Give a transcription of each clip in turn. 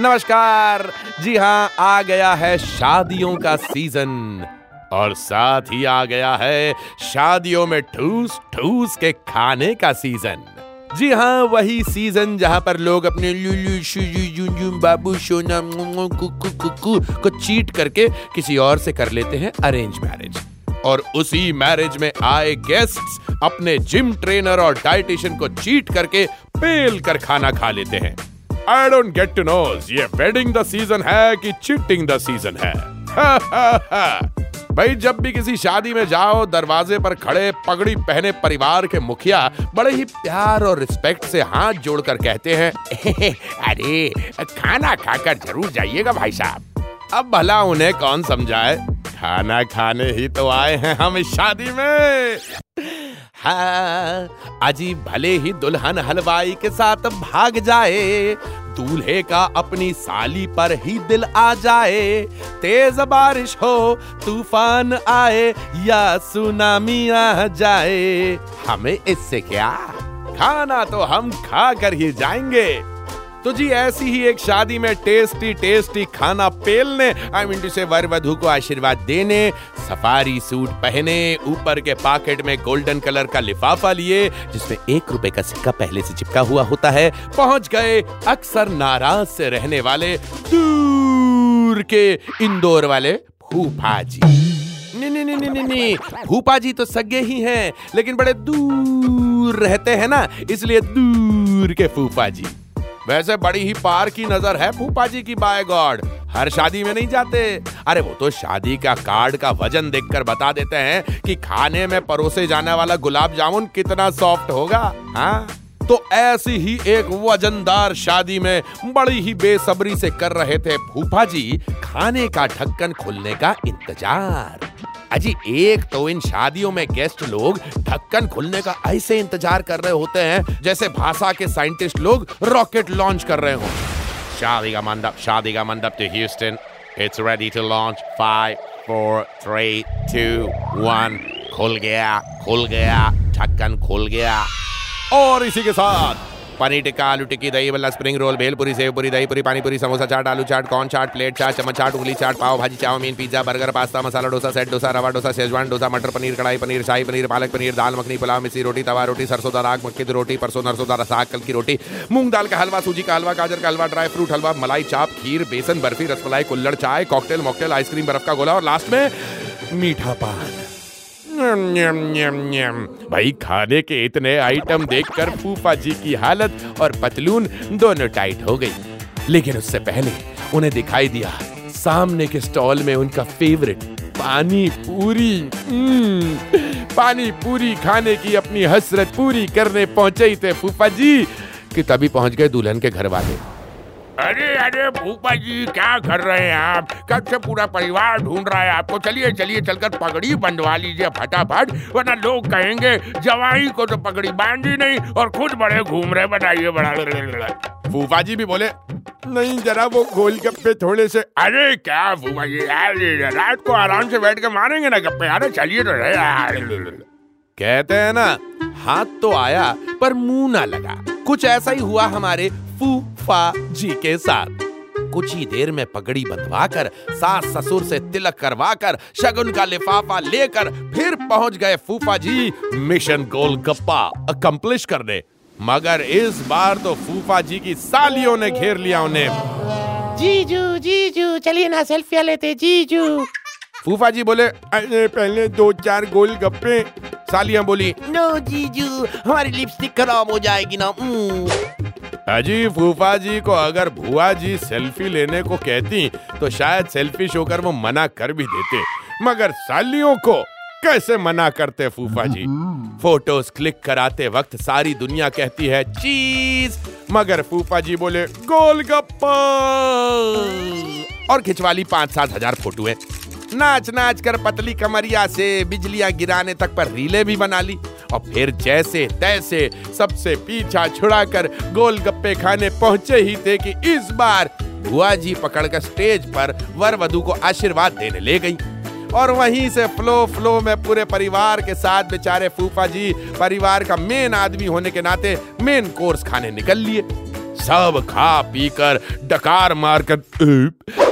नमस्कार। जी हाँ आ गया है शादियों का सीज़न। और साथ ही आ गया है शादियों में ठूस ठूस के खाने का सीज़न। जी हाँ वही सीज़न जहाँ पर लोग अपने बाबू, सोना को चीट करके किसी और से कर लेते हैं अरेंज मैरिज। और उसी मैरिज में आए गेस्ट्स अपने जिम ट्रेनर और डाइटिशियन को चीट करके पेल कर खाना खा लेते हैं। I don't get to know ये वेडिंग द सीज़न है कि चीटिंग द सीज़न है? भाई, जब भी किसी शादी में जाओ, दरवाजे पर खड़े, पगड़ी पहने परिवार के मुखिया बड़े ही प्यार और रिस्पेक्ट से हाथ जोड़कर कहते हैं, अरे, खाना खाकर ज़रूर जाइएगा भाई साहब। अब भला उन्हें कौन समझाए? खाना खाने ही तो आए हैं हम इस शादी में। हाँ। अजी भले ही दुल्हन हलवाई के साथ भाग जाए, दूल्हे का अपनी साली पर ही दिल आ जाए। तेज बारिश हो, तूफ़ान आए, या सुनामी आ जाए। हमें इससे क्या? खाना तो हम खा कर ही जाएँगे। तो जी, ऐसी ही एक शादी में टेस्टी टेस्टी खाना पेलने, आई मीन से वर वधु को आशीर्वाद देने, सफारी सूट पहने, ऊपर के पॉकेट में गोल्डन कलर का लिफाफा लिए, जिसमें एक रुपए का सिक्का पहले से चिपका हुआ होता है, पहुँच गए अक्सर नाराज़ से रहने वाले, दूर के इंदौर वाले फूफा जी नहीं नहीं नहीं नहीं नहीं फूफा जी तो सगे ही हैं, लेकिन बड़े दूर रहते हैं ना, इसलिए दूर के फूफा जी वैसे बड़ी ही पार की नज़र है फूफा जी की बाय गॉड हर शादी में नहीं जाते। अरे, वो तो शादी का कार्ड का वज़न देखकर बता देते हैं कि खाने में परोसे जाने वाला गुलाब जामुन कितना सॉफ्ट होगा हाँ? तो ऐसी ही एक वजनदार शादी में बड़ी ही बेसब्री से कर रहे थे फूफा जी खाने का ढक्कन खुलने का इंतज़ार। अजी, एक तो इन शादियों में गेस्ट लोग ढक्कन खुलने का ऐसे इंतज़ार कर रहे होते हैं, जैसे भाषा के साइंटिस्ट लोग रॉकेट लॉन्च कर रहे हो। शादी का मंडप, शादी का मंडप to Houston it's ready to launch five four three two one खुल गया खुल गया, ढक्कन खुल गया। और इसी के साथ पनीर टिक्का, आलू टिक्की, दही वाला स्प्रिंग रोल भेलपुरी, सेवपुरी दही पूरी पानी पूरी समोसा चाट, आलू चाट कॉर्न चाट प्लेट चाट, चम्मच चाट, उंगली चाट, pav bhaji chow mein pizza burger pasta masala dosa set dosa rava dosa Schezwan dosa मटर पनीर, कढ़ाई पनीर, शाही पनीर, पालक पनीर, दाल, मखनी, पुलाव मिसी रोटी, तवा, रोटी, सरसों दाल आग मक्की रोटी, परसों नरसों दाल साग, कल की रोटी, मूंग दाल का हलवा, सूजी का हलवा, गाजर का हलवा ड्राई फ्रूट हलवा, मलाई चाप, खीर, बेसन, बर्फ़ी, रसमलाई, कुल्लड़ चाय कॉकटेल मॉकटेल आइसक्रीम बर्फ़ का गोला, और लास्ट में मीठा पान। न्यम, न्यम, न्यम। भाई खाने के इतने आइटम देखकर फूफा जी की हालत और पतलून दोनों टाइट हो गई। लेकिन उससे पहले उन्हें दिखाई दिया सामने के स्टॉल में उनका फेवरेट पानी पूरी। हम्म, पानी पूरी खाने की अपनी हसरत पूरी करने पहुँचे ही थे फूफा जी कि तभी पहुँच गए दुल्हन के घर वाले। अरे अरे भूपा जी क्या कर रहे हैं आप? कब से पूरा परिवार ढूंढ रहा है आपको? चलिए चलिए चलकर पगड़ी बंधवा लीजिए फटाफट वरना लोग कहेंगे जवाई को तो पगड़ी बांधी नहीं और खुद बड़े घूम रहे बनाइए बड़ा फूफा जी भी बोले नहीं जरा वो गोलगप्पे थोड़े से अरे क्या फूफा जी अरे रात को आराम से बैठ के मारेंगे ना गप्पे? अरे चलिए तो रहे यार। कहते हैं ना हाथ तो आया पर मुँह ना लगा। कुछ ऐसा ही हुआ हमारे फूफा जी के साथ। कुछ ही देर में पगड़ी बंधवा कर सास ससुर से तिलक करवा कर शगुन का लिफाफा लेकर फिर पहुँच गए फूफा जी मिशन गोलगप्पा अकम्प्लिश करने। मगर इस बार तो फूफा जी की सालियों ने घेर लिया उन्हें। जीजू जीजू चलिए ना सेल्फिया लेते जीजू। फूफा जी बोले अरे पहले दो चार गोल गप्पे सालियाँ बोली नो जीजू हमारी लिपस्टिक खराब हो जाएगी ना। हम्म। अजी फूफा जी को अगर भुआ जी सेल्फी लेने को कहती तो शायद सेल्फी शो कर वो मना कर भी देते। मगर सालियों को कैसे मना करते फूफा जी फ़ोटोज़ क्लिक कराते वक्त सारी दुनिया कहती है चीज़। मगर फूफा जी बोले गोलगप्पा और खिंचवाली पाँच सात हज़ार फ़ोटो है। नाच नाच कर पतली कमरिया से बिजलियाँ गिराने तक पर रीले भी बना ली। और फिर जैसे तैसे सबसे पीछा छुड़ाकर गोलगप्पे खाने पहुँचे ही थे कि इस बार बुआ जी पकड़कर स्टेज पर वर वधु को आशीर्वाद देने ले गई। और वहीं से फ्लो फ्लो में पूरे परिवार के साथ बेचारे फूफा जी, परिवार का मेन आदमी होने के नाते मेन कोर्स खाने निकल लिए। सब खा पीकर डकार मारकर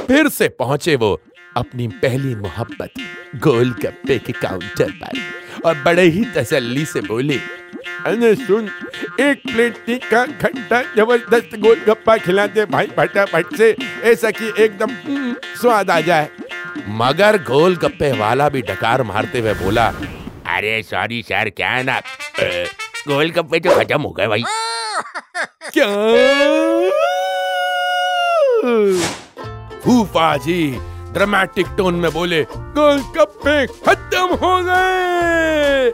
फिर से पहुँचे वो अपनी पहली मोहब्बत गोलगप्पे के काउंटर पर और बड़े ही तसल्ली से बोले अरे सुन एक प्लेट टिक्का खट्टा ज़बरदस्त गोल गोलगप्पा खिलाते भाई फटाफट से ऐसा कि एकदम हम्म, स्वाद आ जाए। मगर गोलगप्पे वाला भी डकार मारते हुए बोला अरे सॉरी सर क्या है ना गोलगप्पे तो खत्म हो गए भाई। क्या? फूफा जी ड्रामेटिक टोन में बोले, गोलगप्पे खत्म हो गए!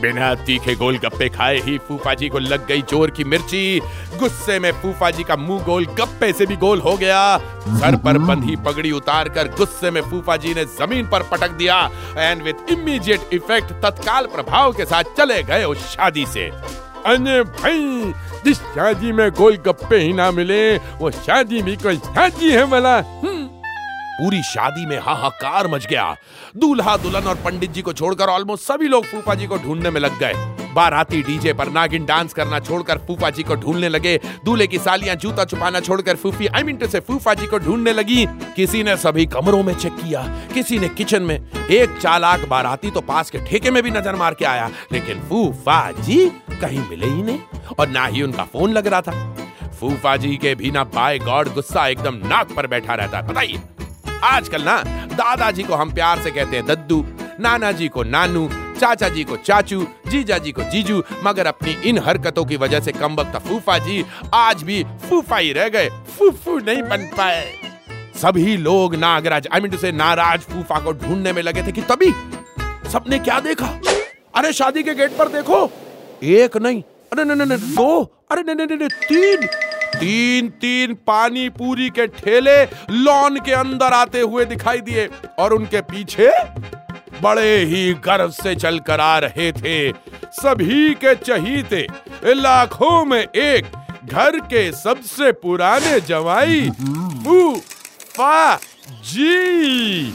बिना तीखे गोलगप्पे खाए ही फूफा जी को लग गई ज़ोर की मिर्ची। गुस्से में फूफा जी का मुँह गोल गप्पे से भी गोल हो गया। सर पर बंधी पगड़ी उतार कर गुस्से में फूफा जी ने ज़मीन पर पटक दिया एंड विद इमीडिएट इफ़ेक्ट तत्काल प्रभाव के साथ चले गए उस शादी से। अरे भाई, जिस शादी में गोलगप्पे ही ना मिले, वो शादी भी कोई शादी है भला हम्म। पूरी शादी में हाहाकार मच गया। दूल्हा दुल्हन और पंडित जी को छोड़कर ऑलमोस्ट सभी लोग फूफा जी को ढूँढने में लग गए। बाराती डीजे पर नागिन डांस करना छोड़कर फूफा जी को ढूँढने लगे। दूल्हे की सालियाँ जूता छुपाना छोड़कर फूफी आई मीन टू से फूफा जी को ढूँढने लगी। किसी ने सभी कमरों में चेक किया, किसी ने किचन में। एक चालाक बाराती तो पास के ठेके में भी नज़र मार के आया, लेकिन फूफा जी कहीं मिले ही नहीं, और ना ही उनका फ़ोन लग रहा था। फूफा जी के भी ना बाय गॉड गुस्सा एकदम नाक पर बैठा रहता है। बताइए आजकल ना, दादाजी को हम प्यार से कहते हैं दद्दू नाना जी को नानू चाचा जी को चाचू जीजा जी को जीजू, मगर अपनी इन हरकतों की वजह से कम वक्त फूफा जी आज भी फूफा ही रह गए, फूफू नहीं बन पाए। सभी लोग नागराज आई मीन से नाराज़ फूफा को ढूँढने में लगे थे कि तभी सबने क्या देखा? अरे शादी के गेट पर देखो, एक नहीं, अरे नहीं नहीं दो, अरे नहीं नहीं, तीन तीन तीन पानी पूरी के ठेले लॉन के अंदर आते हुए दिखाई दिए और उनके पीछे बड़े ही गर्व से चलकर आ रहे थे। सभी के चहीते, लाखों में एक, घर के सबसे पुराने जवाई फूफा जी।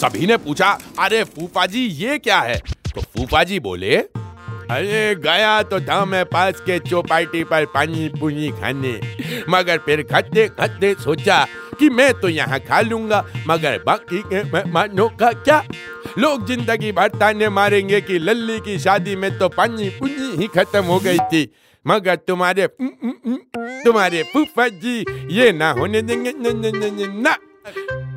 सभी ने पूछा, अरे फूफा जी ये क्या है? तो फूफा जी बोले अरे गया तो था मैं पास के चौपाटी पर पानी पुनी खाने। मगर फिर खाते खाते सोचा कि मैं तो यहाँ खा लूँगा, मगर बाकी के मेहमानों का क्या? लोग ज़िंदगी भर ताने मारेंगे कि लल्ली की शादी में तो पानी पुनी ही खत्म हो गई थी। मगर तुम्हारे तुम्हारे फूफा जी, ये ना होने देंगे ना।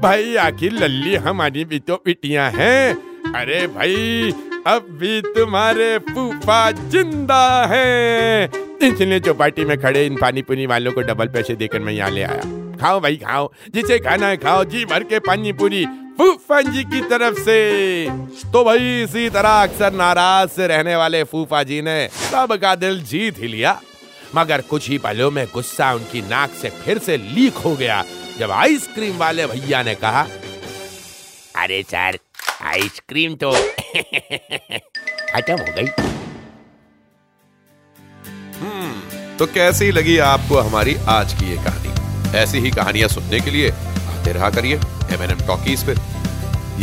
भाई, आखिर लल्ली हमारी भी तो पिटियाँ हैं। अरे भाई अब भी तुम्हारे फूफा ज़िंदा है। इसलिए चौपाटी में खड़े इन पानी पुनी वालों को डबल पैसे देकर मैं यहाँ ले आया। खाओ भाई, खाओ। जिसे खाना है खाओ। जी भर के पानी पूरी फूफा जी की तरफ़ से। तो भाई, इसी तरह अक्सर नाराज़ से रहने वाले फूफा जी ने सबका दिल जीत ही लिया। मगर कुछ ही पलों में गुस्सा उनकी नाक से फिर से लीक हो गया, जब आइसक्रीम वाले भैया ने कहा, अरे सर आइसक्रीम तो। खत्म हो गई। हम्म तो कैसी लगी आपको हमारी आज की ये कहानी? ऐसी ही कहानियाँ सुनने के लिए आते रहा करिए एम एन एम टॉकीज पे।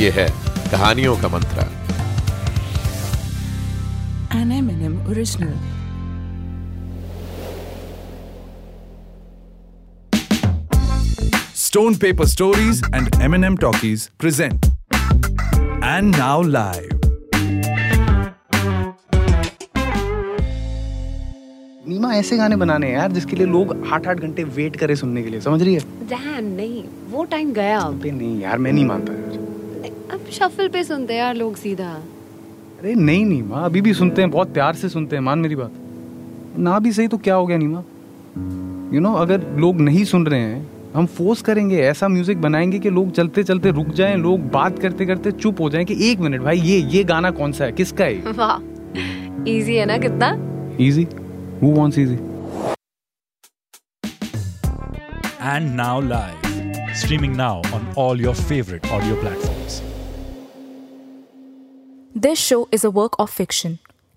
ये है कहानियों का मंत्र। An M&M original. Stone Paper Stories and M&M Talkies present. And now live. नीमा ऐसे गाने बनाने हैं यार जिसके लिए लोग आठ आठ घंटे वेट करे सुनने के लिए समझ रही है? डैन नहीं वो टाइम गया अब। अबे नहीं यार मैं नहीं मानता यार। अब शफल पे सुनते हैं यार लोग सीधा। अरे नहीं नीमा अभी भी सुनते हैं बहुत प्यार से सुनते हैं मान मेरी बात। ना भी सही तो क्या हो गया Neema? You you know know, अगर लोग नहीं सुन रहे हैं हम फोर्स करेंगे ऐसा म्यूज़िक बनाएँगे कि लोग चलते चलते रुक जाएँ लोग बात करते करते चुप हो जाएँ कि एक मिनट भाई ये ये गाना कौन सा है किसका है वाह इजी है ना कितना easy who wants easy And now live. Streaming now on all your favorite audio platforms. This show is a work of fiction.